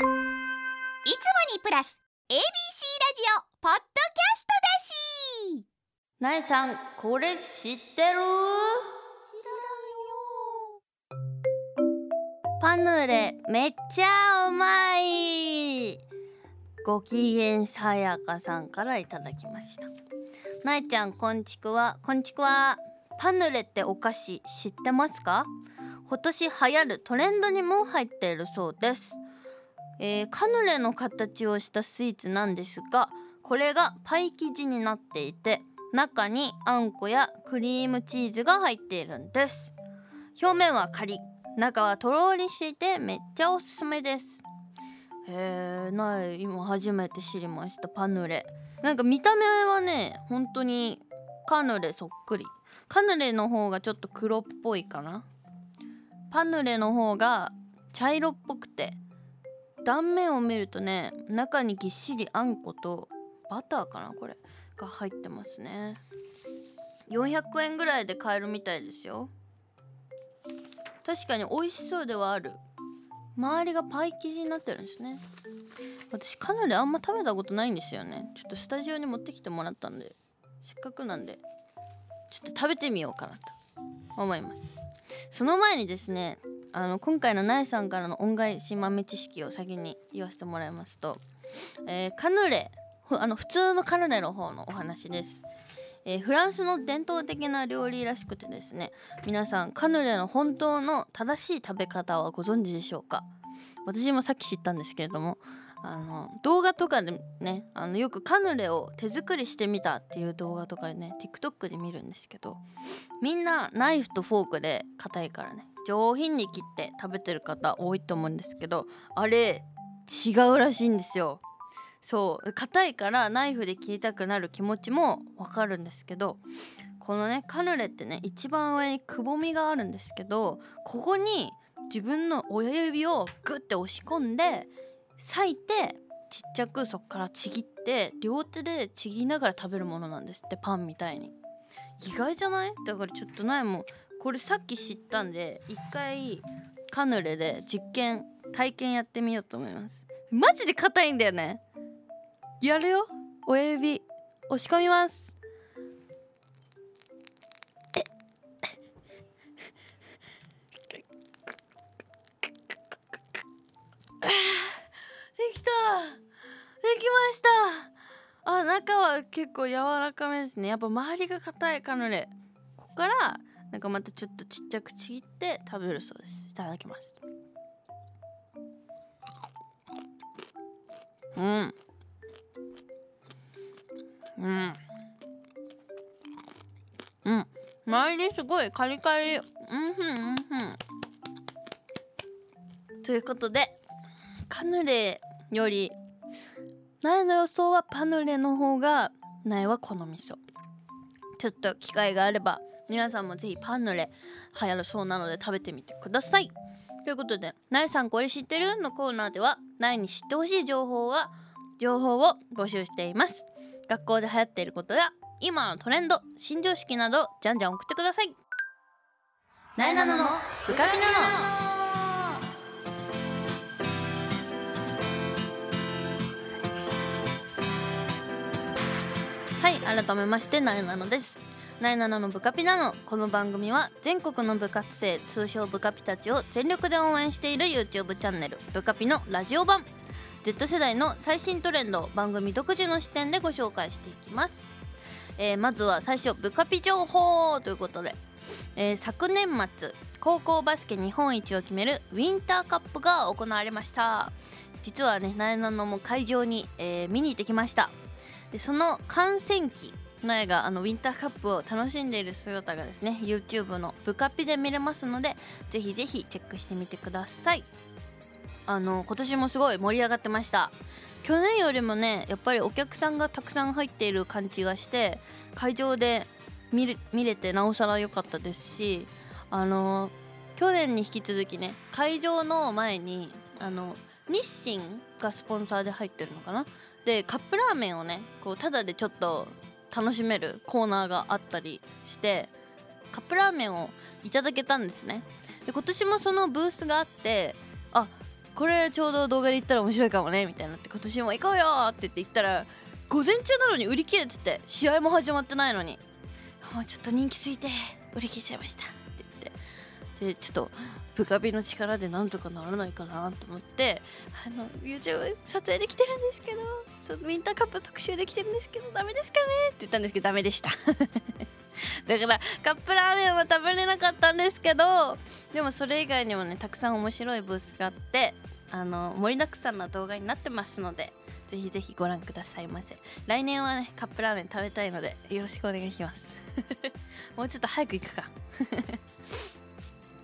いつもにプラス ABC ラジオポッドキャストだし。なえさんこれ知ってる？パヌレめっちゃうまい。ご機嫌さやかさんからいただきました。なえちゃんこんちくわこんちくわパヌレってお菓子知ってますか？今年流行るトレンドにも入っているそうです、えーカヌレの形をしたスイーツなんですがこれがパイ生地になっていて中にあんこやクリームチーズが入っているんです。表面はカリ中はとろーりしていてめっちゃおすすめです。へえない今初めて知りましたパヌレ。なんか見た目はね本当にカヌレそっくり。カヌレの方がちょっと黒っぽいかな。パヌレの方が茶色っぽくて断面を見るとね中にぎっしりあんことバターかなこれが入ってますね。400円ぐらいで買えるみたいですよ。確かに美味しそうではある。周りがパイ生地になってるんですね。私カヌレあんま食べたことないんですよね。ちょっとスタジオに持ってきてもらったんでせっかくなんでちょっと食べてみようかなと思います。その前にですねあの今回のナエさんからの恩返し豆知識を先に言わせてもらいますと、えーカヌレあの普通のカヌレの方のお話です、えーフランスの伝統的な料理らしくてですね皆さんカヌレの本当の正しい食べ方はご存知でしょうか？私もさっき知ったんですけれどもあの動画とかでねあのよくカヌレを手作りしてみたっていう動画とかでね TikTok で見るんですけどみんなナイフとフォークで硬いからね上品に切って食べてる方多いと思うんですけどあれ違うらしいんですよ。そう硬いからナイフで切りたくなる気持ちもわかるんですけどこのねカヌレってね一番上にくぼみがあるんですけどここに自分の親指をグッて押し込んで裂いてちっちゃくそっからちぎって両手でちぎりながら食べるものなんですってパンみたいに。意外じゃない？だからちょっとないもこれさっき知ったんで一回カヌレで実験体験やってみようと思います。マジで硬いんだよね。やるよ。親指押し込みます。できた。できました。あ中は結構柔らかめですね。やっぱ周りが硬いカヌレ。ここからなんかまたちょっとちっちゃくちぎって食べるそうです。いただきます。うん。うん。うん。周りすごいカリカリ。うんふんうんふん。ということでカヌレより苗の予想はパヌレの方が苗は好みそうちょっと機会があれば皆さんもぜひパンヌレ流行るそうなので食べてみてください。ということで「苗さんこれ知ってる?」のコーナーでは苗に知ってほしい情報は情報を募集しています。学校で流行っていることや今のトレンド新常識などじゃんじゃん送ってください。苗なののブカピなの。はい改めましてなえなのです。なえなののブカピなのこの番組は全国の部活生通称ブカピたちを全力で応援している YouTube チャンネルブカピのラジオ版。Z 世代の最新トレンドを番組独自の視点でご紹介していきます、えーまずは最初ブカピ情報ということで、えー昨年末高校バスケ日本一を決めるウィンターカップが行われました。実はねなえなのも会場に、えー見に行ってきました。でその観戦記苗があのウィンターカップを楽しんでいる姿がですね YouTube のブカピで見れますのでぜひぜひチェックしてみてください。あの今年もすごい盛り上がってました。去年よりもねやっぱりお客さんがたくさん入っている感じがして会場で見る見れてなおさら良かったですしあの去年に引き続きね会場の前にあの日清がスポンサーで入ってるのかな？でカップラーメンをねこうタダでちょっと楽しめるコーナーがあったりしてカップラーメンをいただけたんですね。で今年もそのブースがあってあこれちょうど動画で言ったら面白いかもねみたいになって今年も行こうよって言って言ったら午前中なのに売り切れてて試合も始まってないのにもうちょっと人気すぎて売り切れちゃいましたって言って。でちょっとブカビの力でなんとかならないかなと思ってあの YouTube 撮影できてるんですけどちょウィンターカップ特集できてるんですけどダメですかねって言ったんですけどダメでした。だからカップラーメンは食べれなかったんですけどでもそれ以外にもねたくさん面白いブースがあってあの盛りだくさんな動画になってますのでぜひぜひご覧くださいませ。来年はねカップラーメン食べたいのでよろしくお願いします。もうちょっと早く行くか。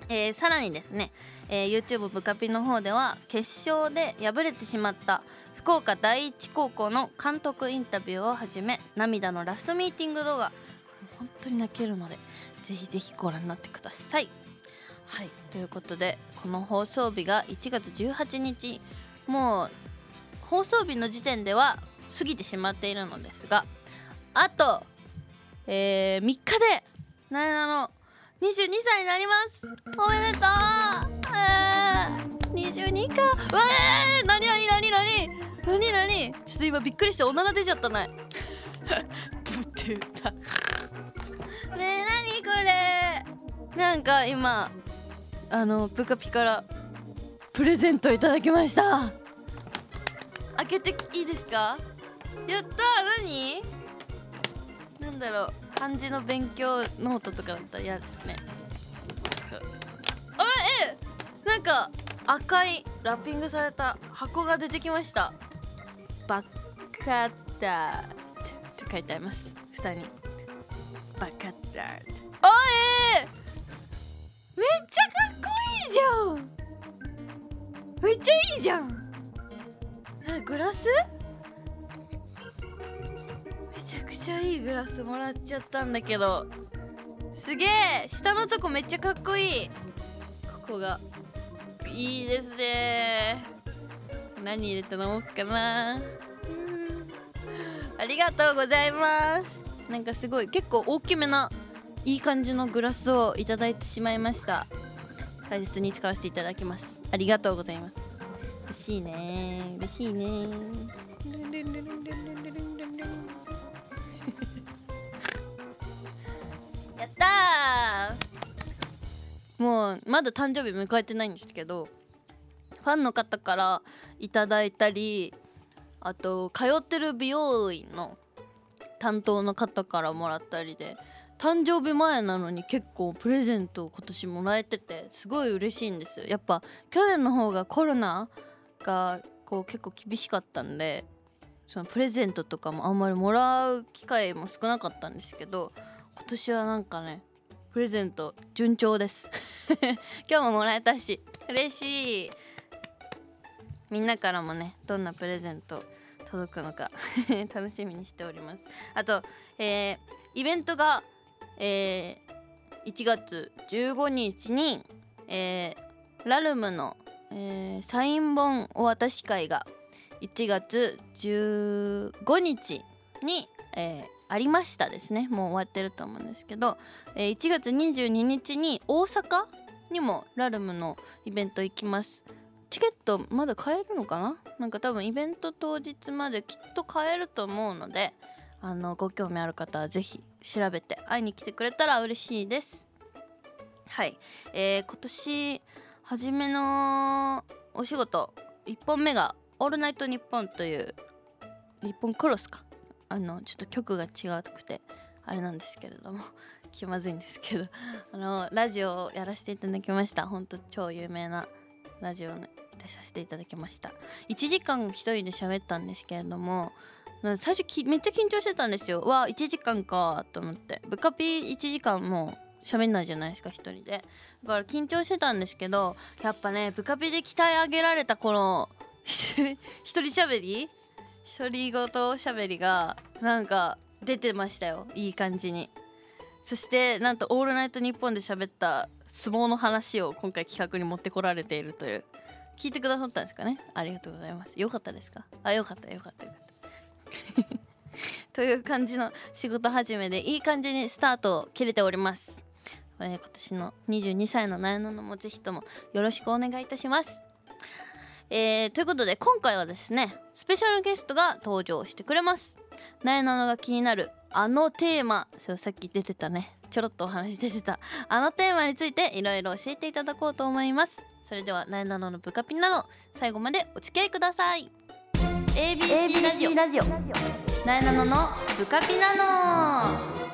えー、さらにですね、えー、YouTube ブカピの方では決勝で敗れてしまった福岡第一高校の監督インタビューをはじめ涙のラストミーティング動画本当に泣けるのでぜひぜひご覧になってください。はい。ということでこの放送日が1月18日もう放送日の時点では過ぎてしまっているのですがあと、えー、3日でなえなの22歳になります。おめでとう、えー、22か。うえー、なになになになになになにちょっと今びっくりしておなら出ちゃったないブって言ったねえなにこれ？なんか今あのブカピからプレゼントいただきました。開けていいですか？やった何？なんだろう漢字の勉強ノートとかだったら嫌ですね。あえなんか赤いラッピングされた箱が出てきました。バッカッターって書いてあります。下に。バッカッターあえめっちゃかっこいいじゃん。めっちゃいいじゃん。グラス？ちゃくちゃいいグラスもらっちゃったんだけどすげえ！下のとこめっちゃかっこいい。ここが。いいですね。何入れて飲もうかなありがとうございます。なんかすごい。結構大きめないい感じのグラスをいただいてしまいました。大切に使わせていただきます。ありがとうございます。嬉しいね嬉しいねやったもうまだ誕生日迎えてないんですけどファンの方からいただいたりあと通ってる美容院の担当の方からもらったりで誕生日前なのに結構プレゼントを今年もらえててすごい嬉しいんですやっぱ去年の方がコロナがこう結構厳しかったんでそのプレゼントとかもあんまりもらう機会も少なかったんですけど今年はなんかねプレゼント順調です。今日ももらえたし嬉しい。みんなからもねどんなプレゼント届くのか 楽しみにしております。あと、えー、イベントが、えー、1月15日に、えー、ラルムの、えー、サイン本お渡し会が1月15日に、えー、ありましたですね。もう終わってると思うんですけど、えー、1月22日に大阪にもラルムのイベント行きます。チケットまだ買えるのかな？なんか多分イベント当日まできっと買えると思うのであのご興味ある方は是非調べて会いに来てくれたら嬉しいです。はい、えー、今年初めのお仕事1本目が「オールナイトニッポン」という日本クロスか。あのちょっと曲が違くてあれなんですけれども 気まずいんですけど あのラジオをやらせていただきました。ほんと超有名なラジオに出させていただきました。1時間1人で喋ったんですけれども最初めっちゃ緊張してたんですよ。わ1時間かと思って。ブカピ1時間もう喋んないじゃないですか1人で。だから緊張してたんですけどやっぱねブカピで鍛え上げられたこの 一人喋り独り言喋りがなんか出てましたよいい感じに。そしてなんと「オールナイトニッポン」で喋った相撲の話を今回企画に持ってこられているという。聞いてくださったんですかね？ありがとうございます。よかったですか？あよかったよかったよかった。という感じの仕事始めでいい感じにスタートを切れております、えー、今年の22歳のなえののもぜひともよろしくお願いいたします。えー、ということで今回はですねスペシャルゲストが登場してくれます。なえなのが気になるあのテーマそうさっき出てたね。ちょろっとお話出てた。あのテーマについていろいろ教えていただこうと思います。それではなえなののブカピナの。最後までお付き合いください。ABC ラジオ。ラジオ。なえなののブカピナの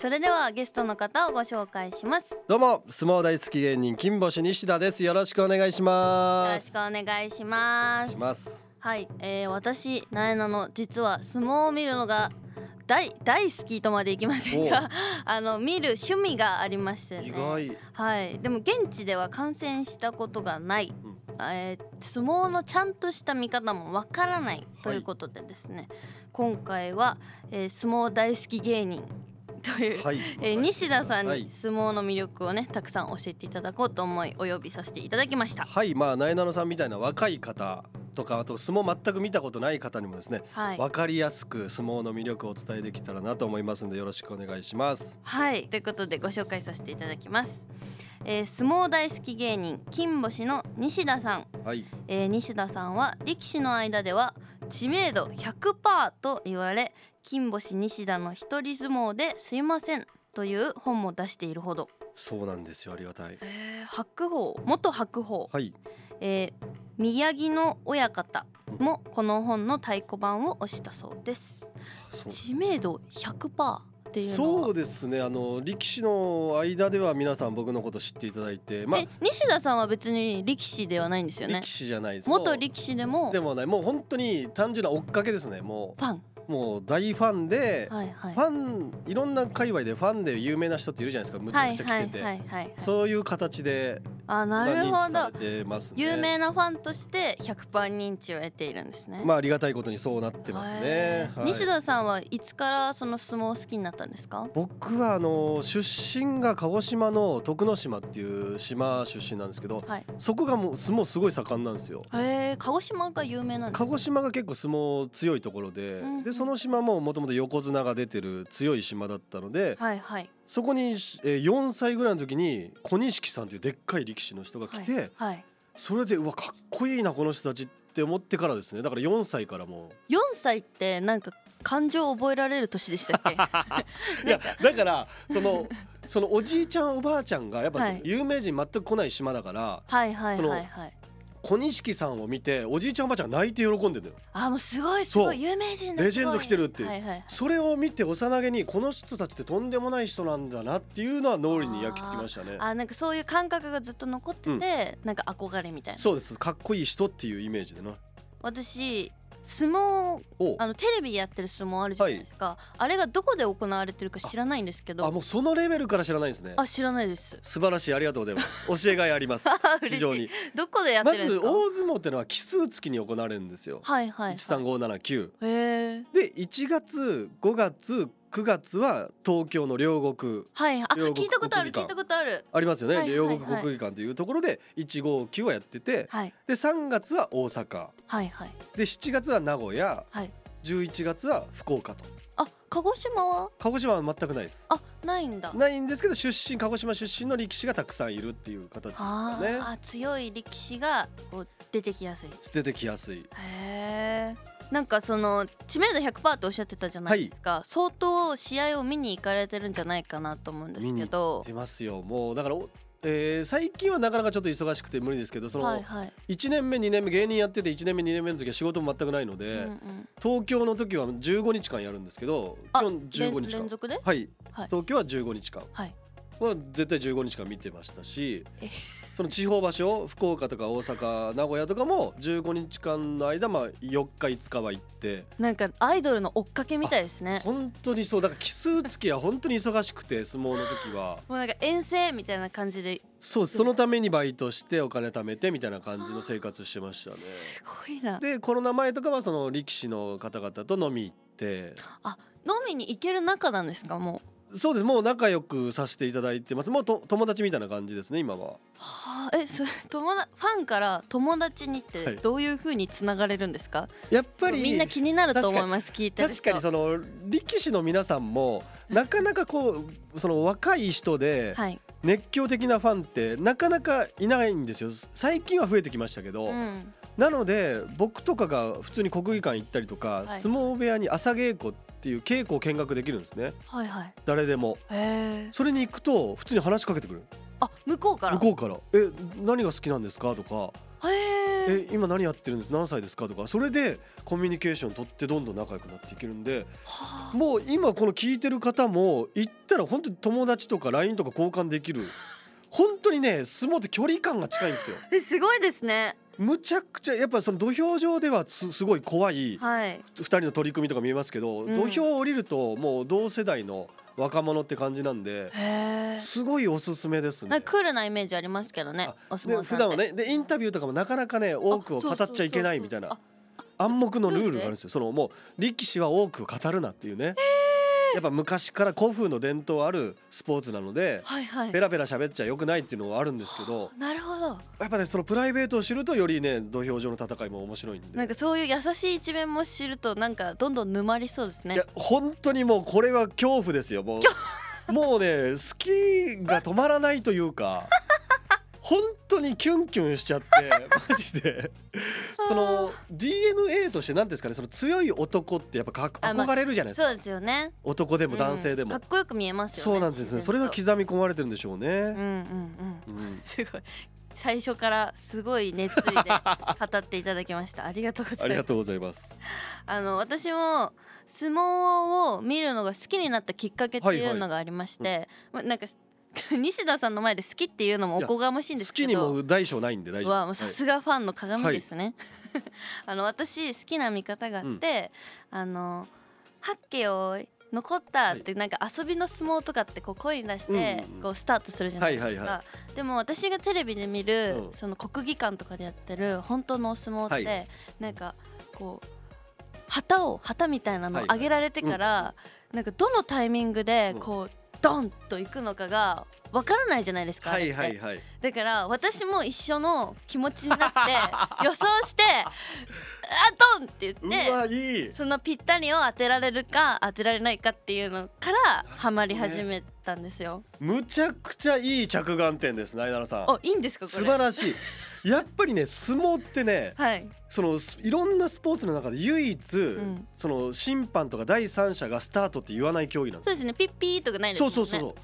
それではゲストの方をご紹介します。どうも相撲大好き芸人金星西田です。よろしくお願いしよます。ろしくお願いします。はい、えー、私なえなの実は相撲を見るのが大大好きとまでいきませんが あの見る趣味がありましてね。はいでも現地では観戦したことがない、うん。えー相撲のちゃんとした見方もわからないということでですね、今回は、えー相撲大好き芸人という、はい。えー西田さんはいに相撲の魅力をねたくさん教えていただこうと思いお呼びさせていただきました。はい。まあなえなのさんみたいな若い方とかあと相撲全く見たことない方にもですねはい。わかりやすく相撲の魅力をお伝えできたらなと思いますのでよろしくお願いします。はい。ということでご紹介させていただきます、えー相撲大好き芸人金星の西田さん、はい。えー西田さんは力士の間では知名度100%と言われ金星西田の一人相撲ですいませんという本も出しているほど、そうなんですよ。ありがたい。えー白鵬。元白鵬、はい。えー宮城の親方もこの本の太鼓判を押したそうです。知名度100%っていうそうですね。あの力士の間では皆さん僕のこと知っていただいてまあえ西田さんは別に力士ではないんですよね。力士じゃないです。元力士でも。でもねもう本当に単純な追っかけですね。もファン。うもう大ファンで、はいはい。ファンいろんな界隈でファンで有名な人っているじゃないですか。むちゃくちゃ来てて、そういう形であなるほど。ね。有名なファンとして100%認知を得ているんですね。まあありがたいことにそうなってますへね、はい。ー西田さんはいつからその相撲を好きになったんですか？僕はあの出身が鹿児島の徳之島っていう島出身なんですけどはい。そこがもう相撲すごい盛んなんですよ。へえ鹿児島が有名なんです鹿児島が結構相撲強いところで、うんでその島ももともと横綱が出てる強い島だったので、はいはいそこに、えー4歳ぐらいの時に小錦さんというでっかい力士の人が来て、はい、はい、それでうわかっこいいなこの人たちって思ってからですね。だから4歳からも。4歳ってなんか感情を覚えられる年でしたっけ？う いやだからそのそのおじいちゃんおばあちゃんがやっぱ有名人全く来ない島だからはいはいそのはい。はい小錦さんを見ておじいちゃんおばあちゃんが泣いて喜んでるのよ。あもうすごいすごい有名人だレジェンド来てるっていう。はいはいそれを見て幼げにこの人たちってとんでもない人なんだなっていうのは脳裏に焼き付きましたね。あなんかそういう感覚がずっと残ってて、なんか憧れみたいな。そうです。かっこいい人っていうイメージでな。私相撲お。あのテレビでやってる相撲あるじゃないですか、あれがどこで行われてるか知らないんですけど。あもうそのレベルから知らないんですね。あ知らないです。素晴らしいありがとうございます。教えがいあります。嬉しい。非常に。どこでやっまてるんですか？ず大相撲ってのは奇数月に行われるんですよ。はいはい、はい、13579へえで1月5月9月は東京の両国。はい。あ聞いたことある聞いたことある。ありますよね、はいはいはい。両国国技館というところで159はやっててはい。で3月は大阪。はいはい。で7月は名古屋。はい。11月は福岡と。あ鹿児島は？鹿児島は全くないです。あないんだ。ないんですけど出身鹿児島出身の力士がたくさんいるっていう形ですあかね。ーあ強い力士がこう出てきやすい。出てきやすい。へえなんかその知名度100%っておっしゃってたじゃないですか、相当試合を見に行かれてるんじゃないかなと思うんですけど。出ますよ。もうだからおえー最近はなかなかちょっと忙しくて無理ですけどそのはいはい、1年目2年目芸人やってて1年目2年目の時は仕事も全くないので、東京の時は15日間やるんですけどあ基本15連日間。はい。東京は15日間。はいは絶対15日間見てましたしえ。その地方場所福岡とか大阪名古屋とかも15日間の間、まあ、4日5日は行って。なんかアイドルの追っかけみたいですね。本当にそう。だから奇数月は本当に忙しくて 相撲の時は。もうなんか遠征みたいな感じで。そうそのためにバイトしてお金貯めてみたいな感じの生活してましたね。すごいな。でコロナ前とかはその力士の方々と飲み行って。飲みに行ける仲なんですかもそうです。もう仲良くさせていただいてます。もうと友達みたいな感じですね今は。はあえそれ友達ファンから友達にっはい。てどういう風につながれるんですか、やっぱりみんな気になると思います。聞いて確かにその力士の皆さんもなかなかこうその若い人ではい、熱狂的なファンってなかなかいないんですよ。最近は増えてきましたけど、うん、なので僕とかが普通に国技館行ったりとか、はい。相撲部屋に朝稽古っていう稽古を見学できるんですね。はいはい。誰でも。へえそれに行くと普通に話しかけてくる。あ向こうから？向こうから「え何が好きなんですか?」とか。へえ「え今何やってるんです？何歳ですか?」とか。それでコミュニケーション取ってどんどん仲良くなっていけるんではあ。もう今この聞いてる方も行ったら本当に友達とか LINE とか交換できる。本当にね相撲って距離感が近いんですよ。え すごいですねむちゃくちゃやっぱその土俵上ではすすごい怖いはい。2人の取り組みとか見えますけど、うん。土俵を降りるともう同世代の若者って感じなんですごいおすすめですね。クールなイメージありますけどねお相撲普段はねでインタビューとかもなかなかね多くを語っちゃいけないみたいなあ暗黙のルールがあるんですよ。そのもう力士は多く語るなっていうねやっぱ昔から古風の伝統あるスポーツなのではいはい。ペラペラ喋っちゃよくないっていうのはあるんですけどなるほど。やっぱねそのプライベートを知るとよりね土俵上の戦いも面白いんで。なんかそういう優しい一面も知るとなんかどんどん沼りそうですね。いや本当にもうこれは恐怖ですよもう。もうね好きが止まらないというか本当にキュンキュンしちゃって マジで。その DNA として何ですかねその強い男ってやっぱかあまあ憧れるじゃないですか、そうですよね。男でも男性でも、うん。かっこよく見えますよね。そうなんですねそれが自刻み込まれてるんでしょうね、うんうんうん。うん。すごい。最初からすごい熱意で語っていただきました。ありがとうございます。ありがとうございます。あの私も相撲を見るのが好きになったきっかけっていうのがありまして、まなんか 西田さんの前で好きっていうのもおこがましいんですけど。好きにも大小ないんで大丈夫はもうさすがファンの鏡ですね、あの私好きな見方があって、あの八景を残ったってなんか遊びの相撲とかってこう声に出してうんうんうん。こうスタートするじゃないですか、はいはいはでも私がテレビで見る、うん。その国技館とかでやってる本当のお相撲って、はい。なんかこう旗を旗みたいなのをはいはい。上げられてから、なんかどのタイミングでこう、ドンと行くのかがわからないじゃないですか、あはいはいはい。だから私も一緒の気持ちになって 予想して「あドン!」ってう言ってわいい。そのぴったりを当てられるか当てられないかっていうのからハマり始めたんですよ。むちゃくちゃいい着眼点ですナイナラさん。おいいんですかこれ？素晴らしい。やっぱりね相撲ってねはい。そのいろんなスポーツの中で唯一、ん。その審判とか第三者がスタートって言わない競技なんですそうですねピッピーとかないですもんね。そうそうそう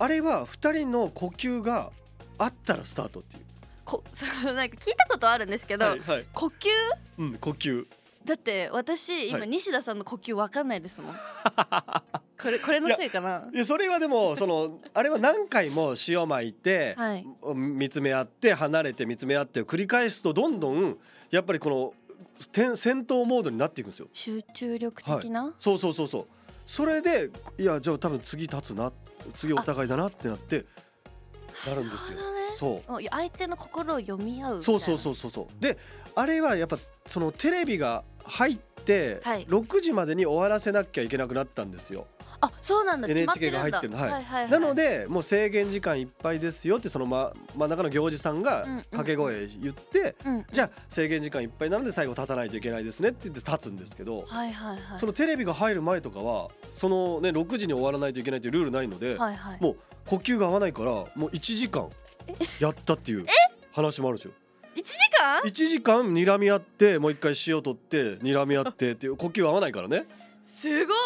あれは二人の呼吸があったらスタートっていう。こ そうなんか聞いたことあるんですけど、はいはい。呼吸？うん呼吸。だって私今、はい。西田さんの呼吸わかんないですもん。これこれのせいかな？いやそれはでもその あれは何回も塩まいて、はい。見つめ合って離れて見つめ合ってを繰り返すとどんどんやっぱりこの点戦闘モードになっていくんですよ。集中力的な、そうそうそうそうそれでいやじゃあ多分次立つな次お互いだなってなってなるんですよ。そう。お相手の心を読み合うそうそうそうそうそう。であれはやっぱそのテレビが入ってはい。6時までに終わらせなきゃいけなくなったんですよ、あそうなんだ。NHK が入ってるの。はい。なのでもう制限時間いっぱいですよってその真真ん中の行司さんが掛け声言って、うんじゃあ制限時間いっぱいなので最後立たないといけないですねって言って立つんですけど、はいはいはい。そのテレビが入る前とかはそのね6時に終わらないといけないというルールないので、はいはい。もう呼吸が合わないからもう1時間やったっていう話もあるんですよ。1時間？1時間睨み合ってもう一回塩取って睨み合ってっていう呼吸合わないからね。すごっ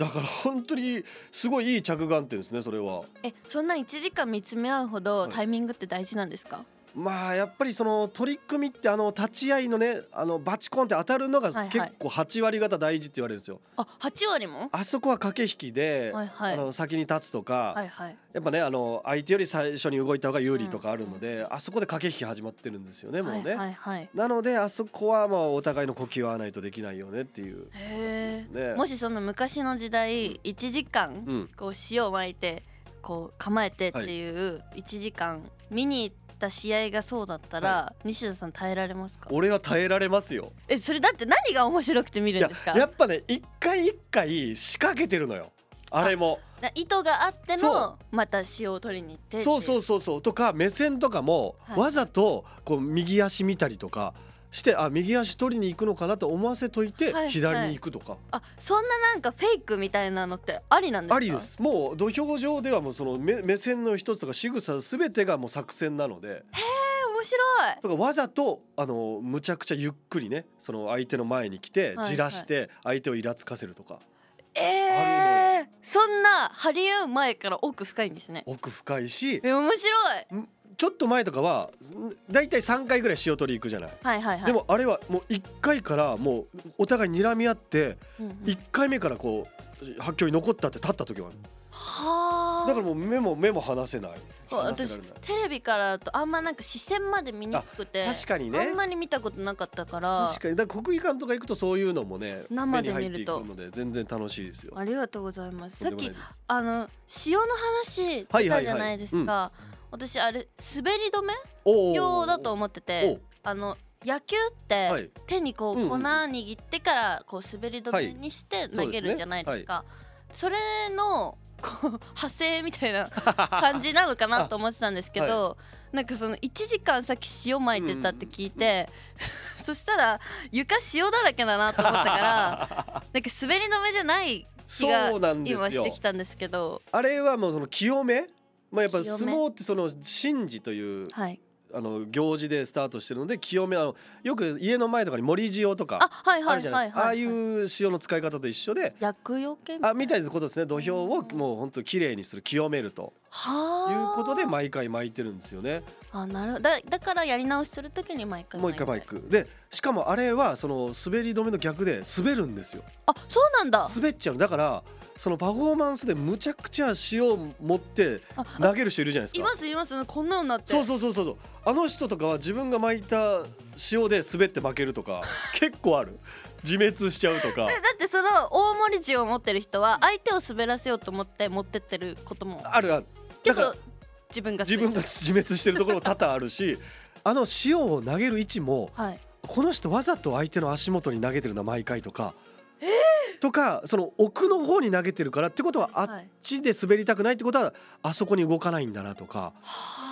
だから本当にすごいいい着眼点ですねそれは。えそんな1時間見つめ合うほどはいタイミングって大事なんですか、まあやっぱりその取り組みってあの立ち合いのねあのバチコンって当たるのがはいはい。結構8割方大事って言われるんですよ。あ8割も？あそこは駆け引きで、はいはい。あの先に立つとか、はいはい。やっぱねあの相手より最初に動いた方が有利とかあるので、あそこで駆け引き始まってるんですよねもうね。はいはいはい。なのであそこはまあお互いの呼吸合わないとできないよねっていうへですね。えもしその昔の時代1時間うん。こう塩を巻いてこう構えてっていう1時間見に行った試合がそうだったら西田さん耐えられますか？俺は耐えられますよ。えそれだって何が面白くて見るんですか？やっぱね一回一回仕掛けてるのよ。あれも。だ意図があってそのまた塩を取りに行ってっていそうそうそうそう。とか目線とかもはい。わざとこう右足見たりとかしてあ右足取りに行くのかなと思わせといてはい左に行くとか、あそんななんかフェイクみたいなのってありなんですか？ありです。もう土俵上ではもうその目目線の一つとか仕草全てがもう作戦なので。えー面白い。とかわざとあのむちゃくちゃゆっくりねその相手の前に来てはいじらして相手をイラつかせるとか、えー、そんな張り合う前から奥深いんですね。奥深いし。え面白いちょっと前とかはんだいたい3回ぐらい塩取り行くじゃない。はいはいはい。でもあれはもう1回からもうお互い睨み合ってうんうん。1回目からこう発狂に残ったって立った時はある。はあ。だからもう目も目も離せない。私テレビからだとあんまなんか視線まで見にくくて確かにね。あんまり見たことなかったから。確かに。だから国技館とか行くとそういうのもね生で見ると。ので全然楽しいですよ。ありがとうございます。さっきあの塩の話はいはいはい出たじゃないですか私あれ滑り止め？用だと思っておてう。あの野球って、はい。手にこう粉握ってからこう滑り止めにして投げるじゃないですか、それのこう派生みたいな 感じなのかなと思ってたんですけど、なんかその1時間さっき塩撒いてたって聞いて、そしたら床塩だらけだなと思ったから なんか滑り止めじゃない気が今してきたんですけど。あれはもうその清め？まあやっぱ相撲ってその神事というはい。あの行事でスタートしてるので清めあのよく家の前とかに森塩とあかあるじゃないですか。ああいう塩の使い方と一緒で薬用系あみたいな。ことです。ね土俵をもう本当綺麗にする清めると。はあ。いうことで毎回巻いてるんですよね。あなるだだからやり直しするときに毎回もう一回毎マイクでしかもあれはその滑り止めの逆で滑るんですよ。あそうなんだ。滑っちゃう。だからそのパフォーマンスでむちゃくちゃ塩を持ってあ投げる人いるじゃないですか。いますいますこんなのなって。そうそうそうそう。そうあの人とかは自分が巻いた塩で滑って負けるとか 結構ある。自滅しちゃうとか。えだってその大盛り塩を持ってる人は相手を滑らせようと思って持ってってることも。あるある。けだからど自分が自分が自滅してるところも多々あるし あの塩を投げる位置もはい。この人わざと相手の足元に投げてるな毎回とか、とかその奥の方に投げてるからってことはあっはいちで滑りたくないってことはあそこに動かないんだなとかはあ。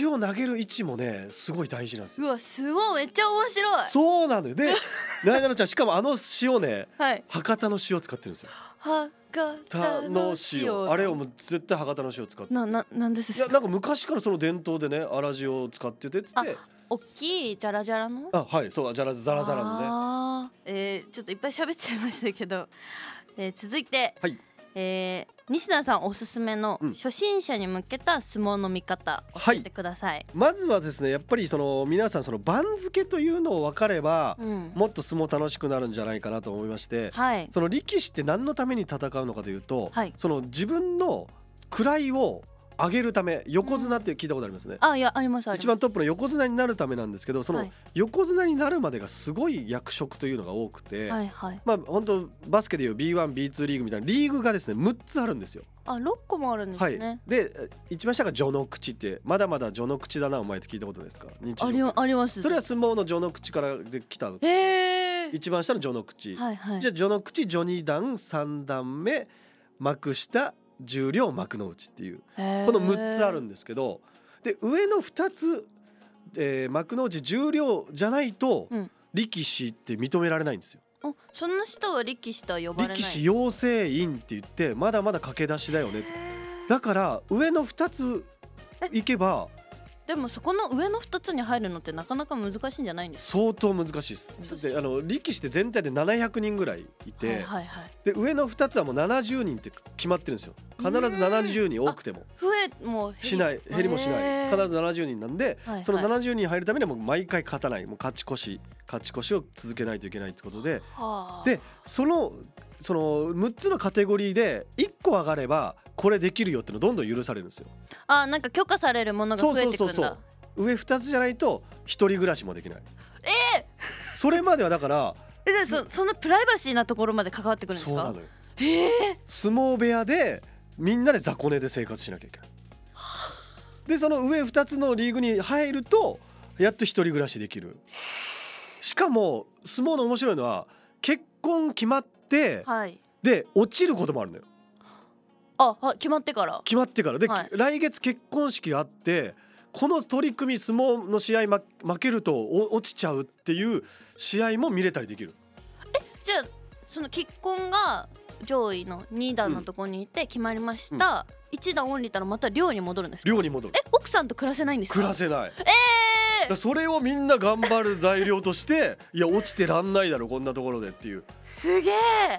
塩投げる位置もねすごい大事なんですよ。うわすごいめっちゃ面白い。そうなのよ。で なえなのちゃんしかもあの塩ねはい。博多の塩使ってるんですよ。博た多の塩。あれをもう絶対博多の塩使ってなななんですいやなんか昔からその伝統でね粗塩を使っててっつって大きいジャラジャラの？あはいそうじゃらザラザラのね。えー、ちょっといっぱい喋っちゃいましたけど、えー、続いて、はい。えー西田さんおすすめのうん。初心者に向けた相撲の見方教えてください、まずはですねやっぱりその皆さんその番付というのを分かればうん。もっと相撲楽しくなるんじゃないかなと思いましてはい。その力士って何のために戦うのかというと、はい。その自分の位を上げるため横綱って聞いたことありますね、あいやありますあります。一番トップの横綱になるためなんですけどそのはい。横綱になるまでがすごい役職というのが多くて、はいはい。まあ本当バスケでいう B1B2 リーグみたいなリーグがですね6つあるんですよ。あ六個もあるんではい。すね、。で一番下が序の口ってまだまだ序の口だなお前って聞いたことですか？日常。ありあります。それは相撲の序の口からで来た。のへえ一番下の序の口、はいはい。じゃあ序の口序二段三段目幕下十両幕の内っていうこの6つあるんですけどで上の2つ、えー幕の内十両じゃないとうん。力士って認められないんですよ。おそんな人は力士とは呼ばれない。力士養成員って言ってまだまだ駆け出しだよねだから上の2つ行けばでもそこの上の二つに入るのってなかなか難しいんじゃないんです相当難しいです。難しい。であの力士って全体で700人ぐらいいて、はいはいはい。で上の2つはもう70人って決まってるんですよ。必ず70人多くても。増えもしない減りもしない。必ず70人なんではいはい。その70人入るためにはもう毎回勝たないもう勝ち越し勝ち越しを続けないといけないってことで。はあ。でそのその6つのカテゴリーで1個上がればこれできるよってのどんどん許されるんですよ。あなんか許可されるものが増えてくんだ。そうそうそうそう。上2つじゃないと一人暮らしもできない。それまではだからえでそそんなプライバシーなところまで関わってくるんですか？そうなのよ。へえ相撲部屋でみんなで雑魚寝で生活しなきゃいけ。ないでその上2つのリーグに入るとやっと一人暮らしできる。しかも相撲の面白いのは結婚決まってはい。で落ちることもあるのよああ決まってから？決まってから。で、はい。来月結婚式があってこの取り組み相撲の試合ま負けるとお落ちちゃうっていう試合も見れたりできる。じゃあその結婚が上位の2段のところにいて決まりました、1段降りたらまた寮に戻るんですか？寮に戻る。え奥さんと暮らせないんですか？暮らせない。えだからそれをみんな頑張る材料として いや落ちてらんないだろこんなところでっていう。ー、すげえ。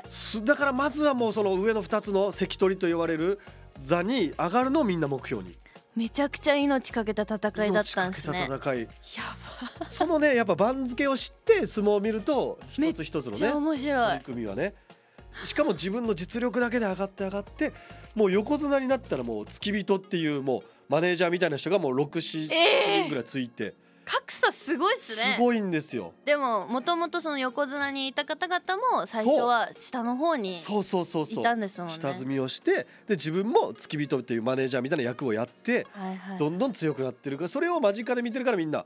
すだからまずはもうその上の2つの関取と言われる座に上がるのをみんな目標に。めちゃくちゃ命かけた戦いだったんですね。命かけた戦い。やば。そのねやっぱ番付を知って相撲を見ると一つ一つのね面白い。取り組みはね。しかも自分の実力だけで上がって上がってもう横綱になったらもう付き人っていうもうマネージャーみたいな人がもう67、えー人ぐらいついて格差すごいっすね。すごいんですよ。でももともとその横綱にいた方々も最初は下の方にそうそうそういそう。たんですもんね。下積みをしてで自分も付き人っていうマネージャーみたいな役をやってはいはい。どんどん強くなってるからそれを間近で見てるからみんな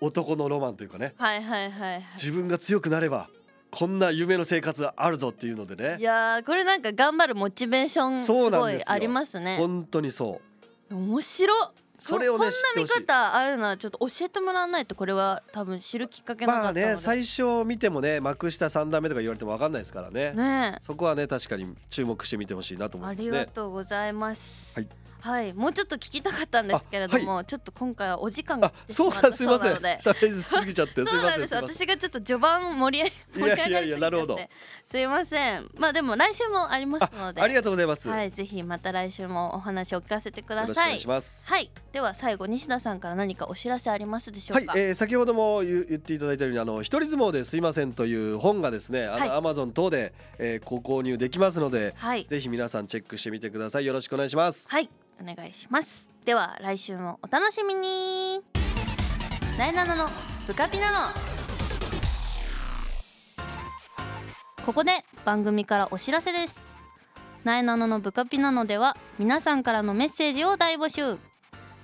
男のロマンというかね。はいはいはいはい。自分が強くなればこんな夢の生活あるぞっていうのでいねやーこれなんか頑張るモチベーションすごいありますね。本当にそう。面白っそれをねこんな見方あるのはちょっと教えてもらわないとこれは多分知るきっかけなかまあったので。ね最初見てもね幕下三段目とか言われても分かんないですからね。ねえ。そこはね確かに注目して見てほしいなと思いあますね。りがとうございます。はいはい、もうちょっと聞きたかったんですけれども、ちょっと今回はお時間があ来てしそうまったなんすいません。そうなので喋りすぎちゃってすいそうまなんです私がちょっと序盤盛り盛り上がりすぎちゃっていやいやいやなるほど。すいません。まあでも来週もありますのでありがとうございます、はいぜひまた来週もお話を聞かせてください。願いします。はい。では最後西田さんから何かお知らせありますでしょうか、、はいえー、先ほども言言っていただいたようにあの一人相撲ですいませんという本がですねあはい。のアマゾン等で、えー、ご購入できますので、はい。ぜひ皆さんチェックしてみてください。よろしくお願いします。はいお願いします。では来週もお楽しみに。なえなののブカピナのここで番組からお知らせです。なえなののブカピナのでは皆さんからのメッセージを大募集。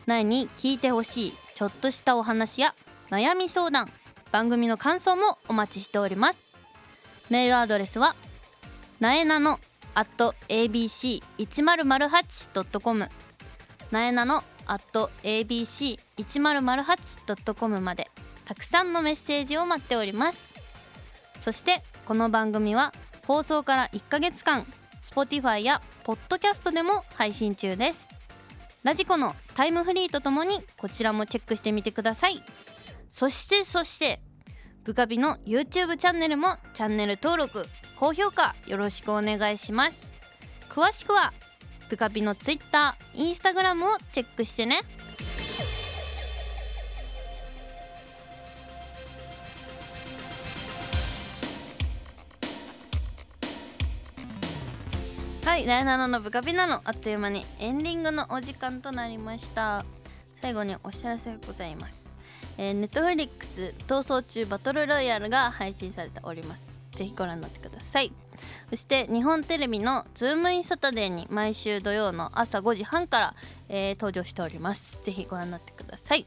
なえに聞いてほしいちょっとしたお話や悩み相談。番組の感想もお待ちしております。メールアドレスはなえなの at abc1008.com なえなの at abc1008.com までたくさんのメッセージを待っております。そしてこの番組は放送から1ヶ月間 Spotify や Podcast でも配信中です。ラジコのタイムフリーとともにこちらもチェックしてみてください。そしてそしてブカビの YouTube チャンネルもチャンネル登録高評価よろしくお願いします。詳しくはブカビの Twitter、Instagram をチェックしてね。はい、なえなのブカビなのあっという間にエンディングのお時間となりました。最後にお知らせがございます。えー、 Netflix 逃走中バトルロイヤルが配信されております。ぜひご覧になってください。そして日本テレビのズームインサタデーに毎週土曜の朝5時半から、えー登場しております。ぜひご覧になってください。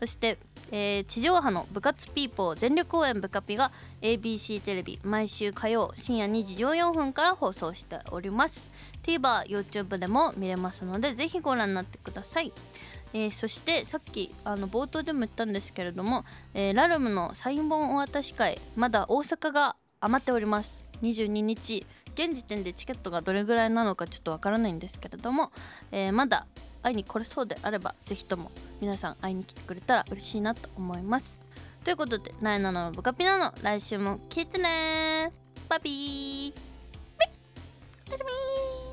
そして、えー地上波の部活ピーポー全力応援ブカピが ABC テレビ毎週火曜深夜2時14分から放送しております。TVer、YouTube でも見れますのでぜひご覧になってください。えーそしてさっきあの冒頭でも言ったんですけれども、えーラルムのサイン本お渡し会まだ大阪が余っております。22日。現時点でチケットがどれぐらいなのかちょっとわからないんですけれども、えーまだ会いに来れそうであればぜひとも皆さん会いに来てくれたら嬉しいなと思います。ということで「なえなののブカピナの来週も聞いてねバビー。ピッ。おやすみ